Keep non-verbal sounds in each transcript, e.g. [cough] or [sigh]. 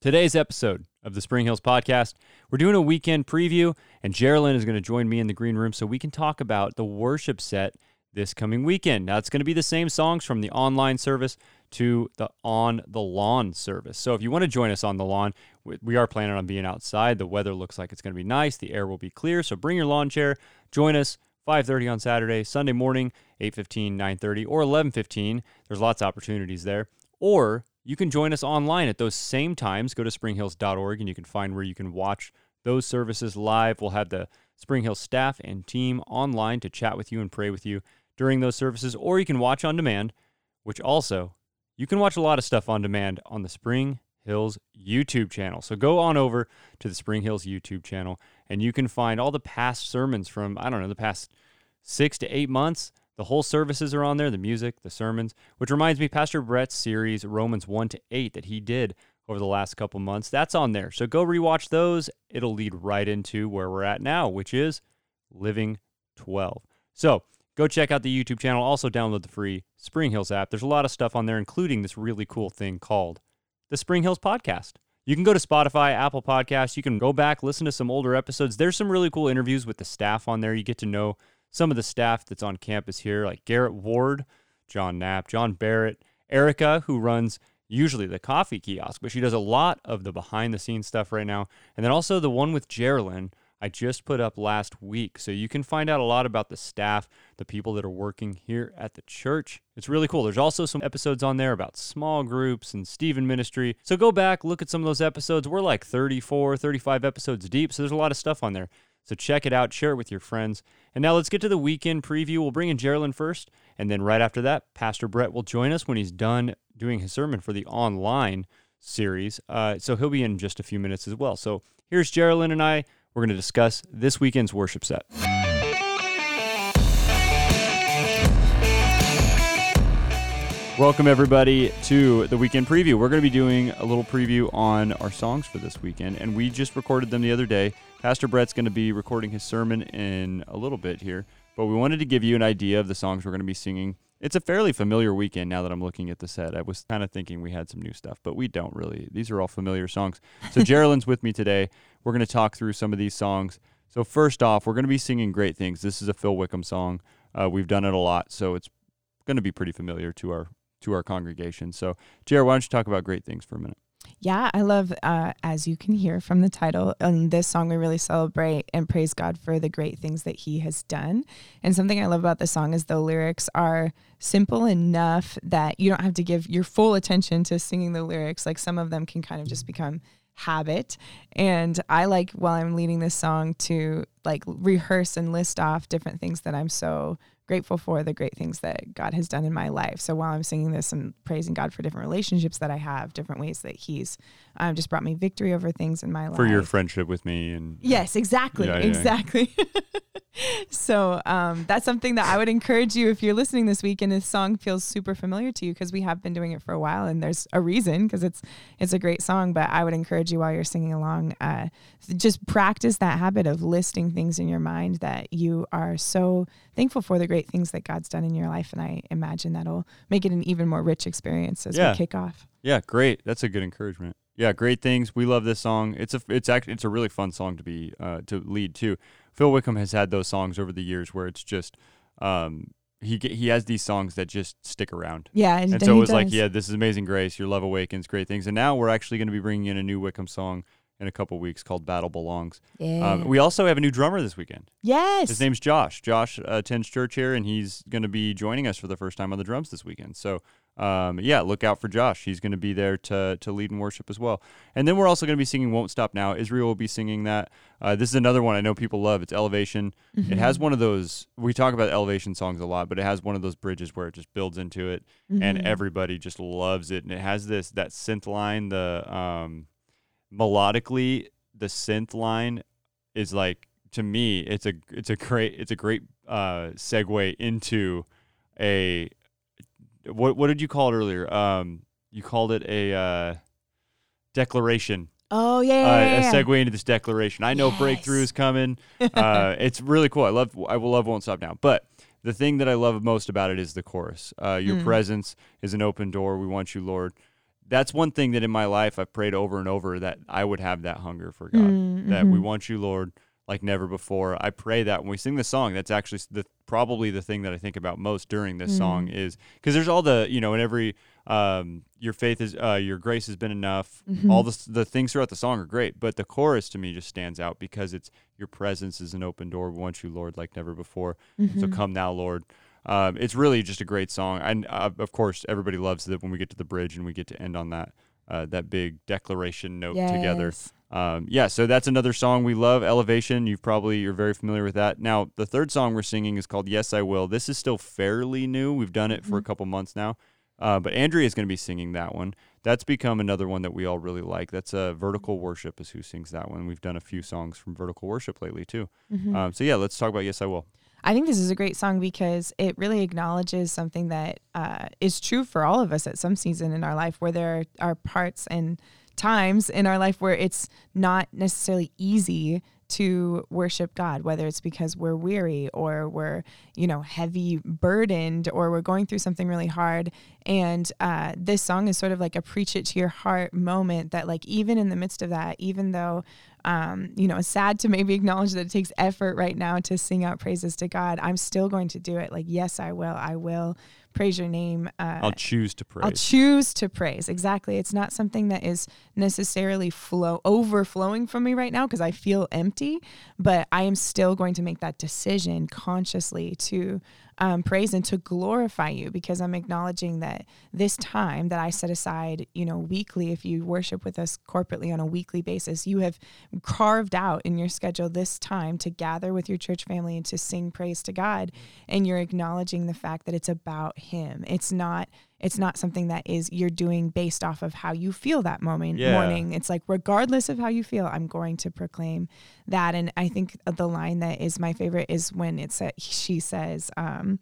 Today's episode of the Spring Hills podcast, we're doing a weekend preview, and Jerilyn is going to join me in the green room so we can talk about the worship set this coming weekend. Now, it's going to be the same songs from the online service to the on the lawn service. So, if you want to join us on the lawn, we are planning on being outside. The weather looks like it's going to be nice. The air will be clear. So, bring your lawn chair. Join us 5:30 on Saturday, Sunday morning, 8:15, 9:30, or 11:15. There's lots of opportunities there. Or you can join us online at those same times. Go to springhills.org and you can find where you can watch those services live. We'll have the Spring Hills staff and team online to chat with you and pray with you during those services, or you can watch on demand, which also you can watch a lot of stuff on demand on the Spring Hills YouTube channel. So go on over to the Spring Hills YouTube channel and you can find all the past sermons from, I don't know, the past six to eight months. The whole services are on there, the music, the sermons, which reminds me, Pastor Bret's series, Romans 1 to 8, that he did over the last couple months, that's on there. So go rewatch those. It'll lead right into where we're at now, which is Living 12. So go check out the YouTube channel. Also, download the free Spring Hills app. There's a lot of stuff on there, including this really cool thing called the Spring Hills Podcast. You can go to Spotify, Apple Podcasts. You can go back, listen to some older episodes. There's some really cool interviews with the staff on there. You get to know some of the staff that's on campus here, like Garrett Ward, John Knapp, John Barrett, Erica, who runs usually the coffee kiosk, but she does a lot of the behind the scenes stuff right now. And then also the one with Jerilyn, I just put up last week. So you can find out a lot about the staff, the people that are working here at the church. It's really cool. There's also some episodes on there about small groups and Stephen ministry. So go back, look at some of those episodes. We're like 34, 35 episodes deep. So there's a lot of stuff on there. So check it out, share it with your friends. And now let's get to the weekend preview. We'll bring in Jerilyn first. And then right after that, Pastor Bret will join us when he's done doing his sermon for the online series. Uh, so he'll be in just a few minutes as well. So here's Jerilyn and I we're going to discuss this weekend's worship set. Welcome, everybody, to the weekend preview. We're going to be doing a little preview on our songs for this weekend, and we just recorded them the other day. Pastor Bret's going to be recording his sermon in a little bit here, but we wanted to give you an idea of the songs we're going to be singing it's a fairly familiar weekend now that I'm looking at the set. I was kind of thinking we had some new stuff, but we don't really. These are all familiar songs. So [laughs] Jerilyn's with me today. We're going to talk through some of these songs. So first off, we're going to be singing "Great Things." This is a Phil Wickham song. Uh, we've done it a lot, so it's going to be pretty familiar to our to our congregation. So, Jared, why don't you talk about "Great Things" for a minute? Yeah, I love, uh, as you can hear from the title, in this song, we really celebrate and praise God for the great things that He has done. And something I love about the song is the lyrics are simple enough that you don't have to give your full attention to singing the lyrics. Like some of them can kind of just become habit. And I like while I'm leading this song to like rehearse and list off different things that I'm so grateful for the great things that God has done in my life. So while I'm singing this and praising God for different relationships that I have, different ways that He's um, just brought me victory over things in my life. For your friendship with me and yes, exactly, yeah, exactly. Yeah. [laughs] so um, that's something that I would encourage you if you're listening this week and this song feels super familiar to you because we have been doing it for a while and there's a reason because it's it's a great song. But I would encourage you while you're singing along, uh, just practice that habit of listing things in your mind that you are so thankful for the great things that God's done in your life, and I imagine that'll make it an even more rich experience as yeah. we kick off. Yeah, great. That's a good encouragement. Yeah, great things. We love this song. It's a it's actually it's a really fun song to be uh, to lead too. Phil Wickham has had those songs over the years where it's just um, he he has these songs that just stick around. Yeah, and, and so it was does. like, yeah, this is Amazing Grace, Your Love Awakens, great things, and now we're actually going to be bringing in a new Wickham song in a couple weeks called Battle Belongs. Yeah. Um, we also have a new drummer this weekend. Yes. His name's Josh. Josh uh, attends church here, and he's going to be joining us for the first time on the drums this weekend. So um, yeah, look out for Josh. He's going to be there to to lead in worship as well. And then we're also going to be singing "Won't Stop Now." Israel will be singing that. Uh, this is another one I know people love. It's Elevation. Mm-hmm. It has one of those. We talk about Elevation songs a lot, but it has one of those bridges where it just builds into it, mm-hmm. and everybody just loves it. And it has this that synth line. The um, melodically, the synth line is like to me, it's a it's a great it's a great uh, segue into a what what did you call it earlier? Um, you called it a uh, declaration. Oh yeah, yeah, uh, yeah, a segue into this declaration. I know yes. breakthrough is coming. [laughs] uh, it's really cool. I love I will love won't stop now. But the thing that I love most about it is the chorus. Uh, your mm. presence is an open door. We want you, Lord. that's one thing that in my life I've prayed over and over that I would have that hunger for God. Mm, That we mhm. want you, Lord, like never before. I pray that when we sing the song, that's actually the probably the thing that I think about most during this song Mm. is because there's all the you know in every um your faith is uh your grace has been enough. Mhm. All the the things throughout the song are great, but the chorus to me just stands out because it's your presence is an open door. We want you, Lord, like never before. So Mhm. come now, Lord. Um, it's really just a great song, and uh, of course, everybody loves it when we get to the bridge and we get to end on that uh, that big declaration note together. Um, yeah, so that's another song we love, Elevation. You've probably you're very familiar with that. Now, the third song we're singing is called Yes I Will. This is still fairly new. We've done it for a Mhm. couple months now, uh, but Andrea is going to be singing that one. That's become another one that we all really like. That's uh, Vertical Worship is who sings that one. We've done a few songs from Vertical Worship lately too. Mhm. Um, so yeah, let's talk about Yes I Will. I think this is a great song because it really acknowledges something that uh, is true for all of us at some season in our life, where there are parts and times in our life where it's not necessarily easy to worship God, whether it's because we're weary or we're, you know, heavy burdened or we're going through something really hard. And uh, this song is sort of like a preach it to your heart moment that, like, even in the midst of that, even though um, you know, it's sad to maybe acknowledge that it takes effort right now to sing out praises to God. I'm still going to do it. Like, yes, I will. I will praise your name. Uh, I'll choose to praise. I'll choose to praise. Exactly. It's not something that is necessarily flow overflowing from me right now because I feel empty, but I am still going to make that decision consciously to um, praise and to glorify you because I'm acknowledging that this time that I set aside, you know, weekly, if you worship with us corporately on a weekly basis, you have carved out in your schedule this time to gather with your church family and to sing praise to God. And you're acknowledging the fact that it's about Him. It's not. It's not something that is you're doing based off of how you feel that moment Yeah. morning. It's like regardless of how you feel, I'm going to proclaim that. And I think the line that is my favorite is when it's a, she says, um,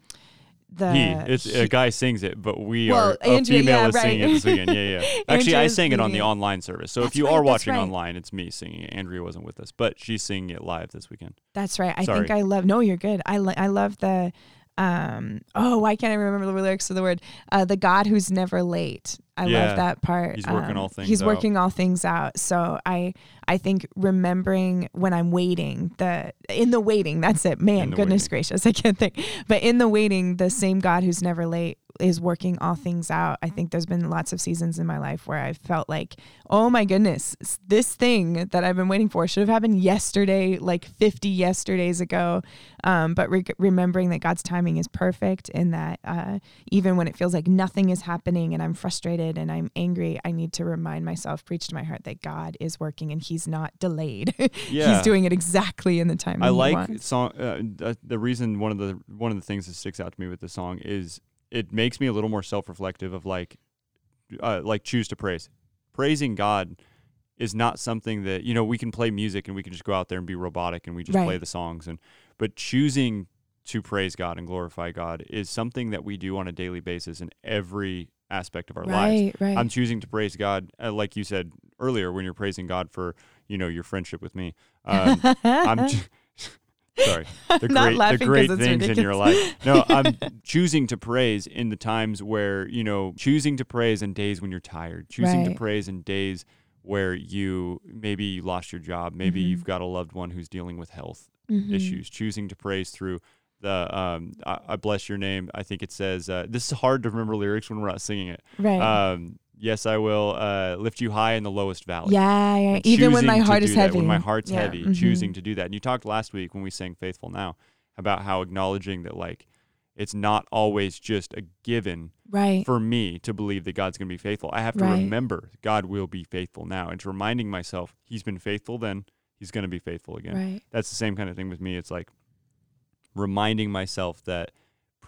the he, it's a guy sings it, but we Well, are a female yeah, is singing it this weekend. Yeah, yeah. [laughs] Actually, I sang it on the online service. So if you right, are watching right. online, it's me singing it. Andrea wasn't with us, but she's singing it live this weekend. That's right. I Sorry. think I love. No, you're good. I lo- I love the. Um. Oh, why can't I remember the lyrics of the word? Uh, the God who's never late. I Yeah. love that part. He's working Um, all things He's out. working all things out. So I I think remembering when I'm waiting the in the waiting. That's it. Man, goodness waiting. gracious, I can't think. But in the waiting, the same God who's never late is working all things out. I think there's been lots of seasons in my life where I've felt like, oh my goodness, this thing that I've been waiting for should have happened yesterday, like 50 yesterdays ago. Um, but re- remembering that God's timing is perfect and that uh, even when it feels like nothing is happening and I'm frustrated and I'm angry, I need to remind myself, preach to my heart that God is working and He's not delayed. [laughs] Yeah. He's doing it exactly in the time I he like wants. song. Uh, the, the reason one of the one of the things that sticks out to me with the song is it makes me a little more self-reflective of like, uh, like choose to praise. Praising God is not something that you know we can play music and we can just go out there and be robotic and we just play the songs and but choosing to praise God and glorify God is something that we do on a daily basis in every aspect of our lives. Right, right. I'm choosing to praise God, uh, like you said earlier, when you're praising God for you know your friendship with me. Um, I'm [laughs] ch- sorry. [laughs] The not great, the great things in your life. No, [laughs] I'm choosing to praise in the times where you know, choosing to praise in days when you're tired, choosing to praise in days where you maybe you lost your job, maybe Mhm. you've got a loved one who's dealing with health Mhm. issues, choosing to praise through the um I, I bless your name. I think it says uh, this is hard to remember lyrics when we're not singing it. Right. Um yes, I will uh, lift you high in the lowest valley. yeah, yeah. Even when my heart is that, heavy. When my heart's Yeah, heavy, mhm. choosing to do that. And you talked last week when we sang Faithful Now about how acknowledging that like it's not always just a given Right. for me to believe that God's going to be faithful. I have to Right. remember God will be faithful now. And to reminding myself he's been faithful then, he's going to be faithful again. Right. That's the same kind of thing with me. It's like reminding myself that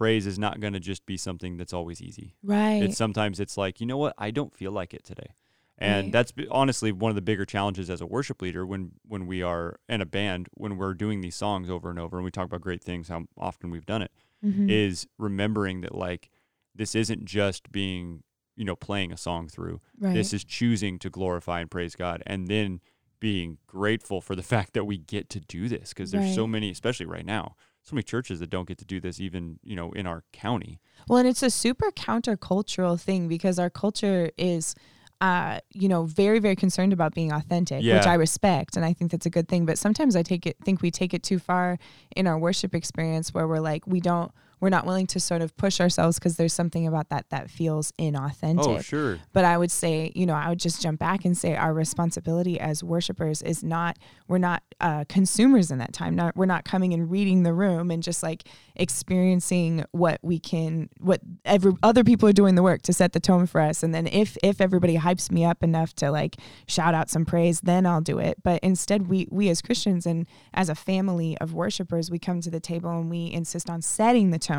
praise is not going to just be something that's always easy. Right. It's sometimes it's like, you know what? I don't feel like it today. And Right. that's honestly one of the bigger challenges as a worship leader when when we are in a band when we're doing these songs over and over and we talk about great things how often we've done it Mhm. is remembering that like this isn't just being, you know, playing a song through. right. This is choosing to glorify and praise God and then being grateful for the [laughs] fact that we get to do this because there's so many especially right now so many churches that don't get to do this even you know in our county Well, and it's a super countercultural thing because our culture is uh, you know, very, very concerned about being authentic, which I respect. And I think that's a good thing. But sometimes I take it, think we take it too far in our worship experience where we're like, we don't, we're not willing to sort of push ourselves because there's something about that that feels inauthentic. Oh, sure. But I would say, you know, I would just jump back and say our responsibility as worshipers is not we're not uh, consumers in that time. Not we're not coming and reading the room and just like experiencing what we can, what every other people are doing the work to set the tone for us. And then if if everybody hypes me up enough to like shout out some praise, then I'll do it. But instead, we we as Christians and as a family of worshipers, we come to the table and we insist on setting the tone.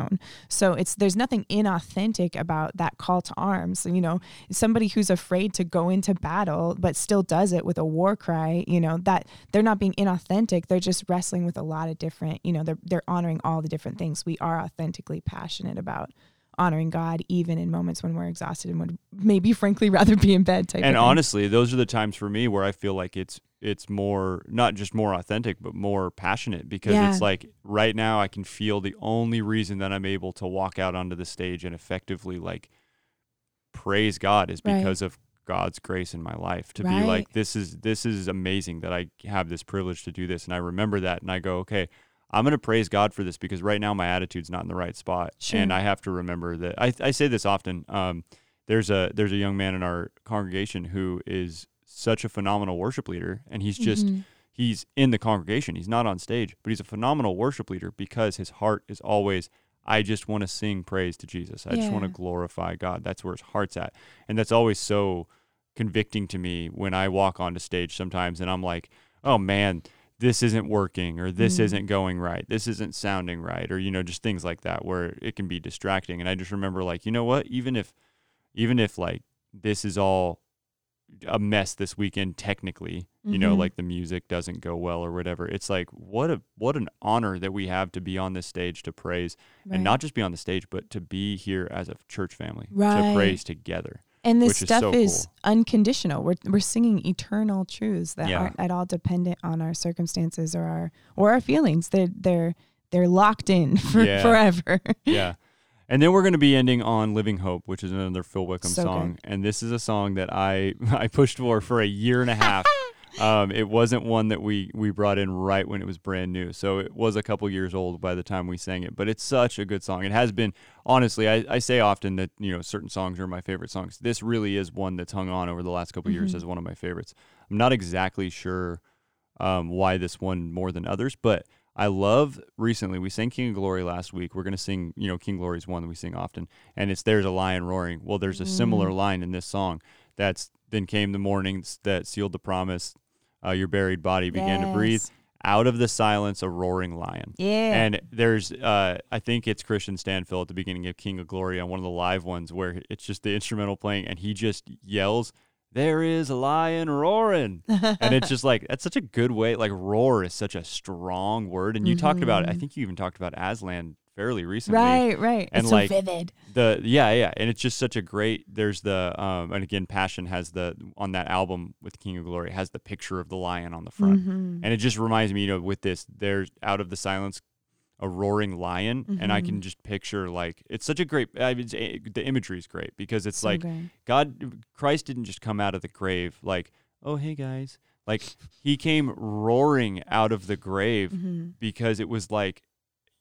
So it's there's nothing inauthentic about that call to arms. You know, somebody who's afraid to go into battle but still does it with a war cry, you know, that they're not being inauthentic. They're just wrestling with a lot of different, you know, they're they're honoring all the different things. We are authentically passionate about honoring God even in moments when we're exhausted and would maybe frankly [laughs] rather be in bed type And of thing. honestly, those are the times for me where I feel like it's it's more not just more authentic, but more passionate because Yeah. it's like right now I can feel the only reason that I'm able to walk out onto the stage and effectively like praise God is Right. because of God's grace in my life to be like this is this is amazing that I have this privilege to do this and I remember that and I go okay I'm going to praise God for this because right now my attitude's not in the right spot Sure. and I have to remember that I, I say this often um, there's a there's a young man in our congregation who is such a phenomenal worship leader and he's just Mhm. he's in the congregation. He's not on stage but he's a phenomenal worship leader because his heart is always I just want to sing praise to Jesus. I just want to glorify God. That's where his heart's at. And that's always so convicting to me when I walk onto stage sometimes and I'm like oh man this isn't working or this Mm. isn't going right. This isn't sounding right or you know just things like that where it can be distracting. And I just remember like you know what? Even if even if like this is all a mess this weekend technically you know Mhm. like the music doesn't go well or whatever it's like what a what an honor that we have to be on this stage to praise Right. and not just be on the stage but to be here as a church family Right. to praise together And this which is stuff so is cool. unconditional. We're we're singing eternal truths that Yeah. aren't at all dependent on our circumstances or our or our feelings. They're they're they're locked in [laughs] for Yeah. forever. yeah and then we're going to be ending on living hope which is another phil wickham So song. and this is a song that i [laughs] i pushed for for a year and a half. [laughs] Um, it wasn't one that we we brought in right when it was brand new. So it was a couple years old by the time we sang it but it's such a good song. It has been honestly i, I say often that you know certain songs are my favorite songs. This really is one that's hung on over the last couple years Mhm. as one of my favorites. I'm not exactly sure um, why this one more than others but I love recently we sang King of Glory last week. We're gonna sing, you know, King Glory is one that we sing often, and it's there's a lion roaring. Well, there's a similar Mm. line in this song. That's then came the mornings that sealed the promise. Uh, your buried body began to breathe. Out of the silence, a roaring lion. Yeah. And there's, uh, I think it's Kristian Stanfill at the beginning of King of Glory on one of the live ones where it's just the instrumental playing, and he just yells, "There is a lion roaring," and it's just like that's such a good way. Like roar is such a strong word, and you talked about it. I Mhm. think you even talked about Aslan fairly recently. right, right. and it's like- so vivid. The yeah yeah, and it's just such a great. There's the um, and again, Passion has the on that album with King of Glory has the picture of the lion on the front, Mhm. and it just reminds me, you know, with this, there's out of the silence. A roaring lion, and I can Mhm. just picture like it's such a great. I mean, eh, the imagery is great because it's like. God, Christ didn't just come out of the grave like, oh, hey guys. Like, he came roaring out of the grave Mhm. because it was like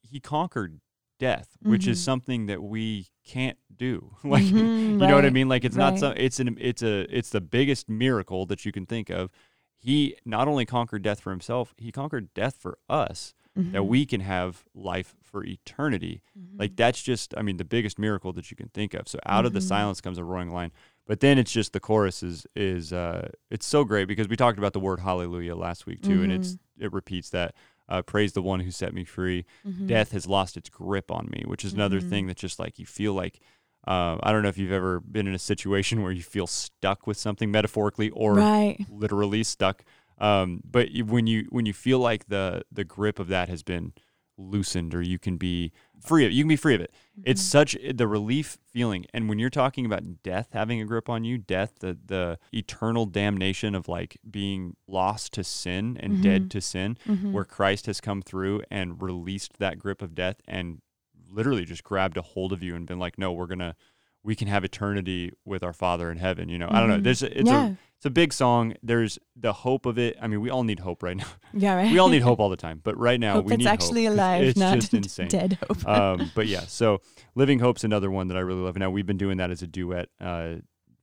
he conquered death, which is Mhm. something that we can't do. [laughs] like, Mhm, you know what I mean? Like, it's not right. so, it's an, it's a, it's the biggest miracle that you can think of. He not only conquered death for himself, he conquered death for us that Mhm. we can have life for eternity. Like Mhm. that's just, I mean, the biggest miracle that you can think of. So out of the Mhm. silence comes a roaring lion. But then it's just the chorus is is uh, it's so great because we talked about the word hallelujah last week too, and it's Mm-hmm. it repeats that uh, praise the one who set me free. Mhm. Death has lost its grip on me, which is another thing that just like you feel like. Uh, I don't know if you've ever been in a situation where you feel stuck with something metaphorically or right. literally stuck. Um, but when you when you feel like the the grip of that has been loosened, or you can be free of, you can be free of it. It's Mhm. such the relief feeling. And when you're talking about death having a grip on you, death, the the eternal damnation of like being lost to sin and Mhm. dead to sin, Mhm. where Christ has come through and released that grip of death and literally just grabbed a hold of you and been like, no, we're gonna we can have eternity with our Father in heaven. You know, I don't know. Mhm. There's a, it's Yeah. a it's a big song. There's the hope of it. I mean, we all need hope right [laughs] now. Yeah, right. we all need hope [laughs] all the time, but right now hope we need actually hope. It's- actually alive, It's, not just [laughs] insane. dead hope. um, but yeah, so Living Hope's another one that I really love. Now we've been doing that as a duet, uh,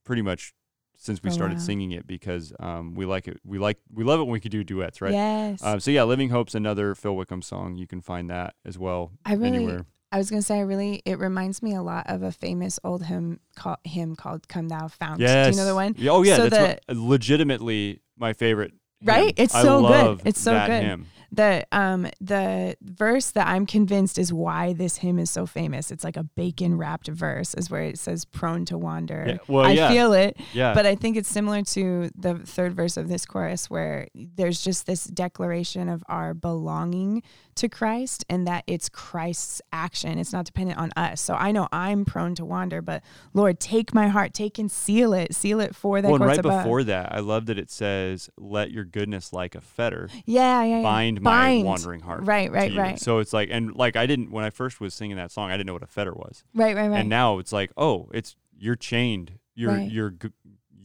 pretty much since we Oh, started wow. singing it because um, we like it. We like we love it when we can do duets, right? Yes. Um, so yeah, Living Hope's another Phil Wickham song. You can find that as well I really, anywhere. I was gonna say, I really, it reminds me a lot of a famous old hymn called hymn called "Come Thou Fount." Yes. Do you know the one? Yeah, Oh yeah, So that's what, legitimately my favorite. Right? hymn. It's I so good. It's so that good. hymn. The um the verse that I'm convinced is why this hymn is so famous. It's like a bacon wrapped verse, is where it says "prone to wander." Yeah, well, I yeah. feel it, Yeah, but I think it's similar to the third verse of this chorus, where there's just this declaration of our belonging to Christ, and that it's Christ's action. It's not dependent on us. So I know I'm prone to wander, but Lord, take my heart, take and seal it, seal it for that. well, right above. before that, I love that it says, "Let your goodness like a fetter yeah, yeah, yeah. bind, Bind. my wandering heart." Right, right, right, So it's like, and like I didn't when I first was singing that song, I didn't know what a fetter was, right, right, right. and now it's like, oh, it's you're chained. You're Right. you're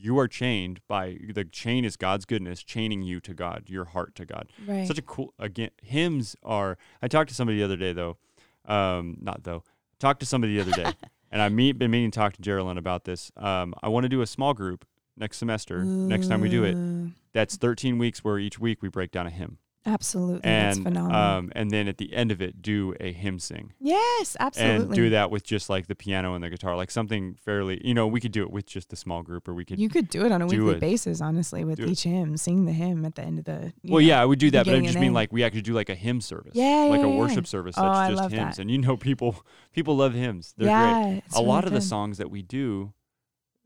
you are chained by the chain is God's goodness chaining you to God, your heart to God. right. Such a cool again. Hymns are. I talked to somebody the other day though. Um, not though. Talked to somebody the other day, [laughs] and I meet been meaning to talk to Jerilyn about this. Um, I want to do a small group next semester. Next time we do it, that's 13 weeks where each week we break down a hymn, Absolutely. that's and phenomenal. um, and then at the end of it, do a hymn sing. yes, absolutely. And do that with just like the piano and the guitar, like something fairly, you know, we could do it with just the small group, or we could You could do it on a weekly it. basis, honestly, with Do it. each hymn. Sing the hymn at the end of the. Well, know. yeah, I would do that, but I just mean end. like we actually do like a hymn service, Yeah, like yeah, a yeah, worship service Oh, that's I just love hymns, that. and you know people people love hymns. They're yeah, great. a lot really of the songs that we do,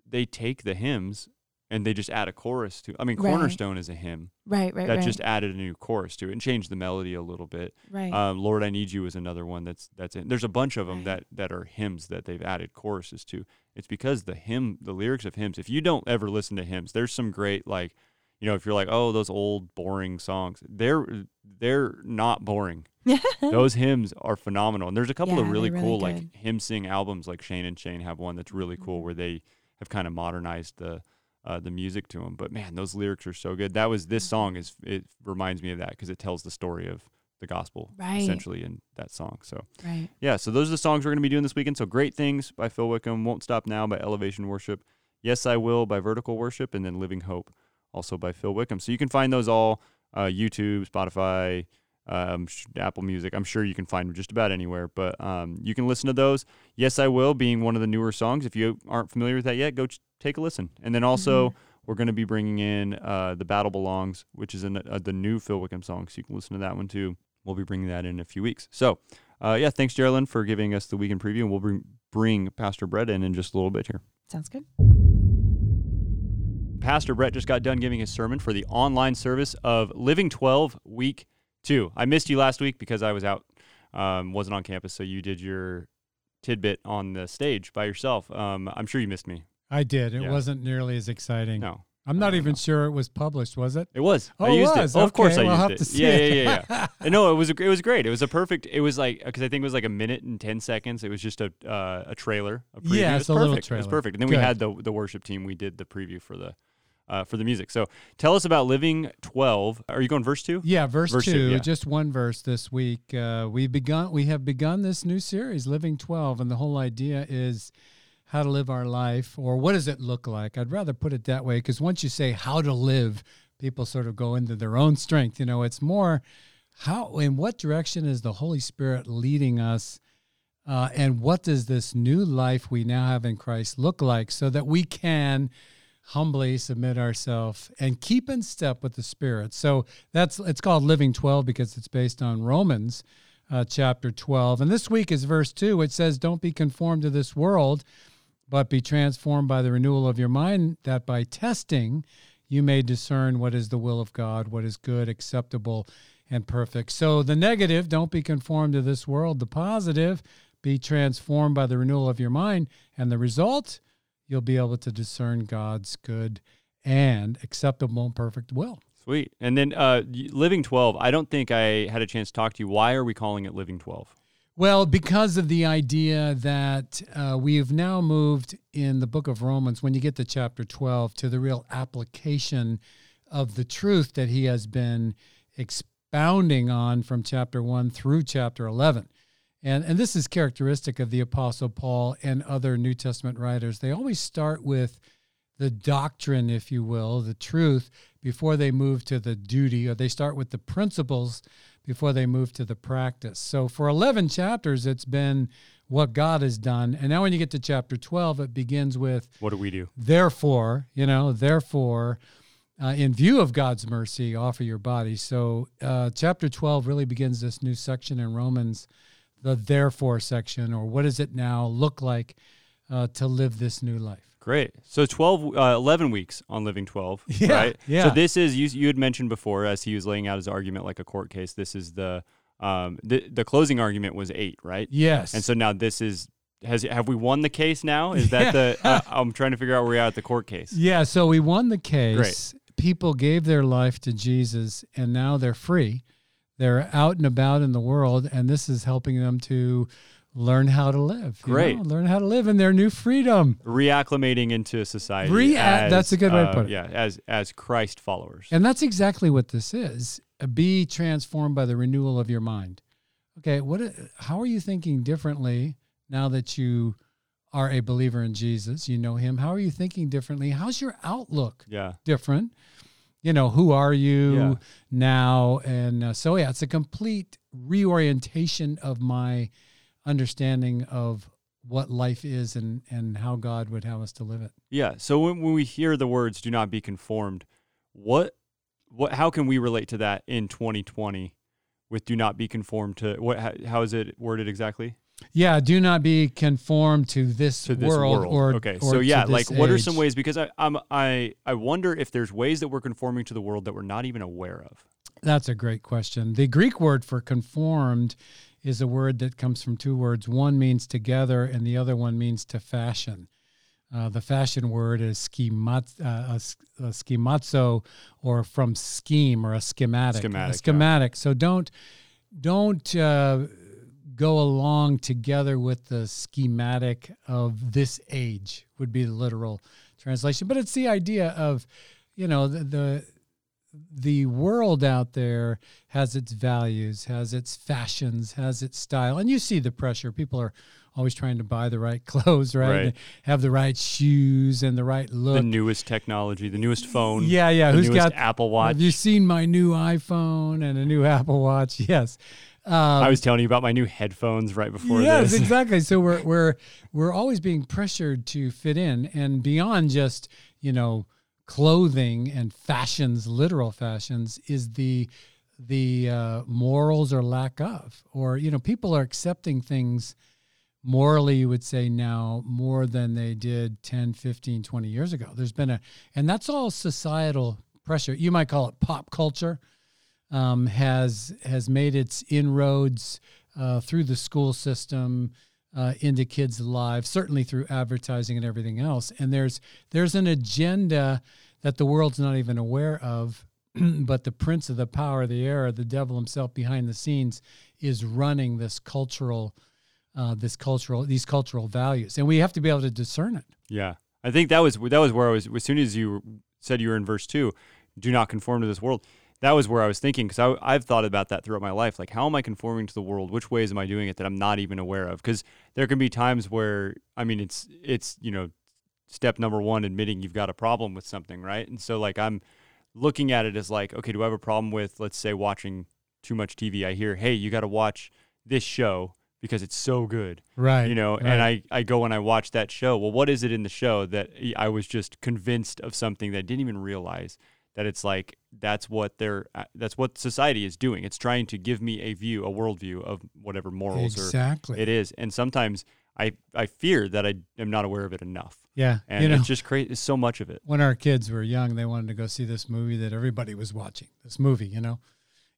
they take the hymns and they just add a chorus to. I mean, Right. Cornerstone is a hymn Right, right, that right. just added a new chorus to it and changed the melody a little bit. right. Um, Lord, I Need You is another one that's that's in. There's a bunch of them Right. that that are hymns that they've added choruses to. It's because the hymn, the lyrics of hymns. If you don't ever listen to hymns, there's some great like, you know, if you're like, oh, those old boring songs, they're they're not boring. [laughs] those hymns are phenomenal, and there's a couple Yeah, of really really cool good. like hymn sing albums. Like Shane and Shane have one that's really cool Mhm. where they have kind of modernized the. Uh, the music to them, but man, those lyrics are so good. That was this Mm-hmm. song is it reminds me of that because it tells the story of the gospel Right. essentially in that song. So right. yeah, so those are the songs we're going to be doing this weekend. So Great Things by Phil Wickham, Won't Stop Now by Elevation Worship, Yes I Will by Vertical Worship, and then Living Hope also by Phil Wickham. So you can find those all uh, YouTube, Spotify, um, Apple Music. I'm sure you can find them just about anywhere, but um, you can listen to those. Yes I Will being one of the newer songs. If you aren't familiar with that yet, go ch- take a listen. And then also we're going to be bringing in uh, The Battle Belongs, which is in, uh, the new Phil Wickham song. So you can listen to that one too. We'll be bringing that in a few weeks. So, uh, yeah, thanks, Jerilyn, for giving us the weekend preview. And we'll bring, bring Pastor Bret in in just a little bit here. Sounds good. Pastor Bret just got done giving his sermon for the online service of Living 12 Week 2. I missed you last week because I was out, um, wasn't on campus. So you did your tidbit on the stage by yourself. Um, I'm sure you missed me. I did. It Yeah. wasn't nearly as exciting. No, I'm not even no. sure it was published, was it? it was. Oh, I used it was. it. Oh, of course Okay, I we'll used have it. to see yeah, it. yeah, yeah, yeah. And no, it was it was great. It was a perfect. It was like because I think it was like a minute and ten seconds. It was just a uh, a trailer. A preview. Yeah, it it's was a little perfect. It was perfect. And then we had the the worship team. We did the preview for the uh, for the music. So tell us about Living Twelve. Are you going verse two? Yeah, verse, Verse two, two, yeah. just one verse this week. Uh, we begun. We have begun this new series, Living Twelve, and the whole idea is how to live our life, or what does it look like? I'd rather put it that way because once you say how to live, people sort of go into their own strength. You know, it's more how in what direction is the Holy Spirit leading us, uh, and what does this new life we now have in Christ look like, so that we can humbly submit ourselves and keep in step with the spirit. So that's it's called living 12 because it's based on romans uh, chapter 12 and this week is verse 2 which says don't be conformed to this world but be transformed by the renewal of your mind that by testing you may discern what is the will of god what is good acceptable and perfect. So the negative don't be conformed to this world. The positive be transformed by the renewal of your mind. And the result you'll be able to discern God's good and acceptable and perfect will. Sweet. And then uh, Living Twelve. I don't think I had a chance to talk to you. Why are we calling it Living Twelve? Well, because of the idea that uh, we have now moved in the book of Romans, when you get to chapter 12, to the real application of the truth that he has been expounding on from chapter 1 through chapter 11. And, and this is characteristic of the Apostle Paul and other New Testament writers. They always start with the doctrine, if you will, the truth, before they move to the duty, or they start with the principles before they move to the practice. So for 11 chapters, it's been what God has done. And now when you get to chapter 12, it begins with What do we do? therefore, you know, therefore, uh, in view of God's mercy, offer your body. So uh, chapter 12 really begins this new section in Romans, the therefore section, or what does it now look like uh, to live this new life? Great. So 12, uh, 11 weeks on Living 12, [laughs] Yeah, right? yeah. So this is, you, you had mentioned before as he was laying out his argument like a court case, this is the, um, the, the closing argument was eight, right? Yes. And so now this is, has, have we won the case now? Is that the, [laughs] uh, I'm trying to figure out where we're at the court case. Yeah, so we won the case. Great. People gave their life to Jesus and now they're free. They're out and about in the world and this is helping them to learn how to live. Great. know, Learn how to live in their new freedom. Reacclimating into society. Rea- as, that's a good way to uh, put it. Yeah, as, as Christ followers. And that's exactly what this is. Uh, Be transformed by the renewal of your mind. Okay, what how are you thinking differently now that you are a believer in Jesus? You know him. How are you thinking differently? How's your outlook? yeah. different. You know, who are you Yeah. now? And uh, so, yeah, it's a complete reorientation of my understanding of what life is and, and how God would have us to live it. Yeah. So when, when we hear the words "do not be conformed," what, what, how can we relate to that in 2020 with "do not be conformed to"? What, how, how is it worded exactly? Yeah, do not be conformed to this, To this world, world. or okay. or so yeah, like what are some ways? Because I, I'm, I, I wonder if there's ways that we're conforming to the world that we're not even aware of. That's a great question. The Greek word for conformed is a word that comes from two words. One means together, and the other one means to fashion. Uh, the fashion word is schemat, uh, a, a schemazo, or from scheme or a schematic. Schematic, A yeah. So don't don't uh, go along together with the schematic of this age. Would be the literal translation, but it's the idea of, you know, the, the the world out there has its values, has its fashions, has its style, and you see the pressure. People are always trying to buy the right [laughs] clothes, right? Right. Have the right shoes and the right look. The newest technology, the newest phone. yeah, yeah. The Who's newest got Apple Watch? Have you seen my new iPhone and a new [laughs] Apple Watch? Yes. Um, I was telling you about my new headphones right before yes, this. [laughs] exactly. So we're we're we're always being pressured to fit in, and beyond just you know clothing and fashions, literal fashions, is the the uh, morals or lack of, or you know, people are accepting things morally you would say now more than they did 10 15 20 years ago there's been a and that's all societal pressure you might call it pop culture um, has has made its inroads uh, through the school system uh, into kids' lives, certainly through advertising and everything else. And there's there's an agenda that the world's not even aware of, [clears throat] but the prince of the power of the air, the devil himself behind the scenes, is running this cultural, uh, this cultural, these cultural values, and we have to be able to discern it. Yeah, I think that was that was where I was. As soon as you said you were in verse two, do not conform to this world. That was where I was thinking because I've thought about that throughout my life. Like, how am I conforming to the world? Which ways am I doing it that I'm not even aware of? Because there can be times where I mean, it's it's you know, step number one, admitting you've got a problem with something, right? And so like I'm looking at it as like, okay, do I have a problem with let's say watching too much TV? I hear, hey, you got to watch this show because it's so good Right. you know and I, I go and i watch that show well what is it in the show that eh, i was just convinced of something that i didn't even realize that it's like that's what they're uh, that's what society is doing it's trying to give me a view a worldview of whatever morals exactly. it is and sometimes i i fear that i am not aware of it enough yeah. and you know, it's just crazy it's so much of it when our kids were young, they wanted to go see this movie that everybody was watching. This movie, you know,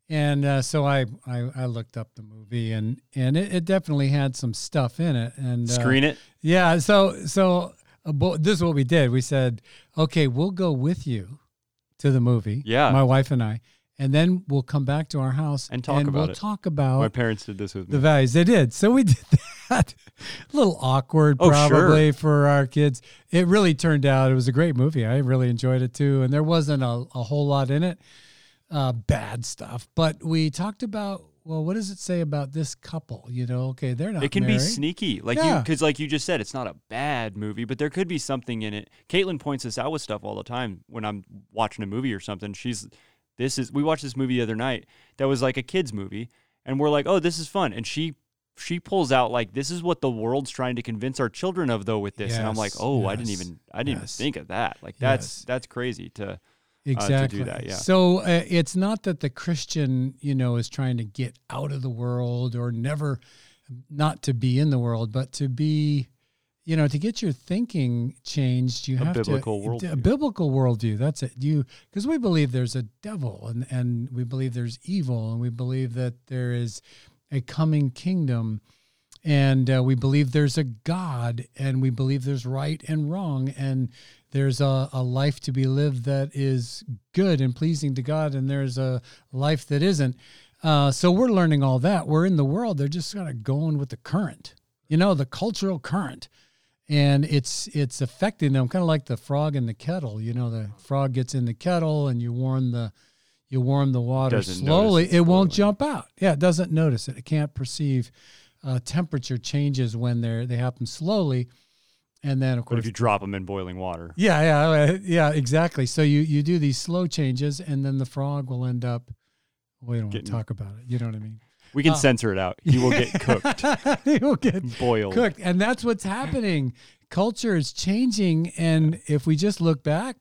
and uh, so I, I I looked up the movie and and it, it definitely had some stuff in it. And uh, screen it yeah. So so uh, bo- this is what we did. We said, okay, we'll go with you to the movie. Yeah. my wife and I, and then we'll come back to our house And talk about we'll it. talk about My parents did this with me. the values. They did. So we [laughs] did that. a little awkward, Oh, sure. probably, for our kids. It really turned out it was a great movie. I really enjoyed it too. And there wasn't a, a whole lot in it, uh, bad stuff. But we talked about, well, what does it say about this couple? You know, okay, they're not it can married. be sneaky, like you, Yeah. because like you just said, it's not a bad movie, but there could be something in it. Caitlin points this out with stuff all the time when I'm watching a movie or something. She's, this is we watched this movie the other night that was like a kids movie, and we're like, oh, this is fun, and she she pulls out like this is what the world's trying to convince our children of though with this, and I'm like, Yes, oh, I didn't even I didn't yes. even think of that. Like that's Yes. that's crazy to exactly that, yeah. So uh, it's not that the Christian, you know, is trying to get out of the world or never not to be in the world, but to be, you know, to get your thinking changed, you A have biblical to a biblical worldview. That's it. You because we believe there's a devil and and we believe there's evil and we believe that there is a coming kingdom and uh, we believe there's a God, and we believe there's right and wrong, and there's a, a life to be lived that is good and pleasing to God, and there's a life that isn't. Uh, so we're learning all that. We're in the world; they're just kind of going with the current, you know, the cultural current, and it's it's affecting them, kind of like the frog in the kettle. You know, the frog gets in the kettle, and you warm the you warm the water slowly. it's It won't jump out. Yeah, it doesn't notice it. It can't perceive uh, temperature changes when they're they happen slowly, and then of But course if you drop them in boiling water, yeah yeah uh, yeah exactly. So you you do these slow changes, and then the frog will end up. We don't want to talk about it. You know what I mean? we can Uh, censor it out. He will get [laughs] cooked, he will get boiled. cooked, and that's what's happening. Culture is changing, and if we just look back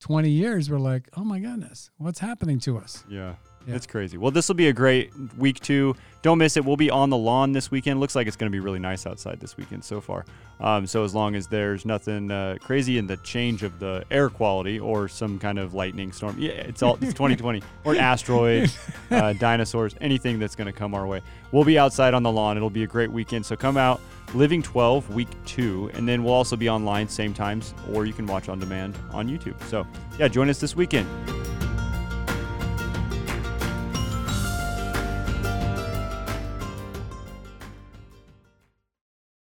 twenty years, we're like, oh my goodness, what's happening to us? Yeah. Yeah. It's crazy. Well, this will be a great week two. Don't miss it. We'll be on the lawn this weekend. Looks like it's going to be really nice outside this weekend so far. Um, so as long as there's nothing uh, crazy in the change of the air quality or some kind of lightning storm, yeah, it's all it's 2020 [laughs] or an asteroid, uh, dinosaurs, anything that's going to come our way. We'll be outside on the lawn. It'll be a great weekend. So come out. Living 12 week two, and then we'll also be online same times, or you can watch on demand on YouTube. So yeah, join us this weekend.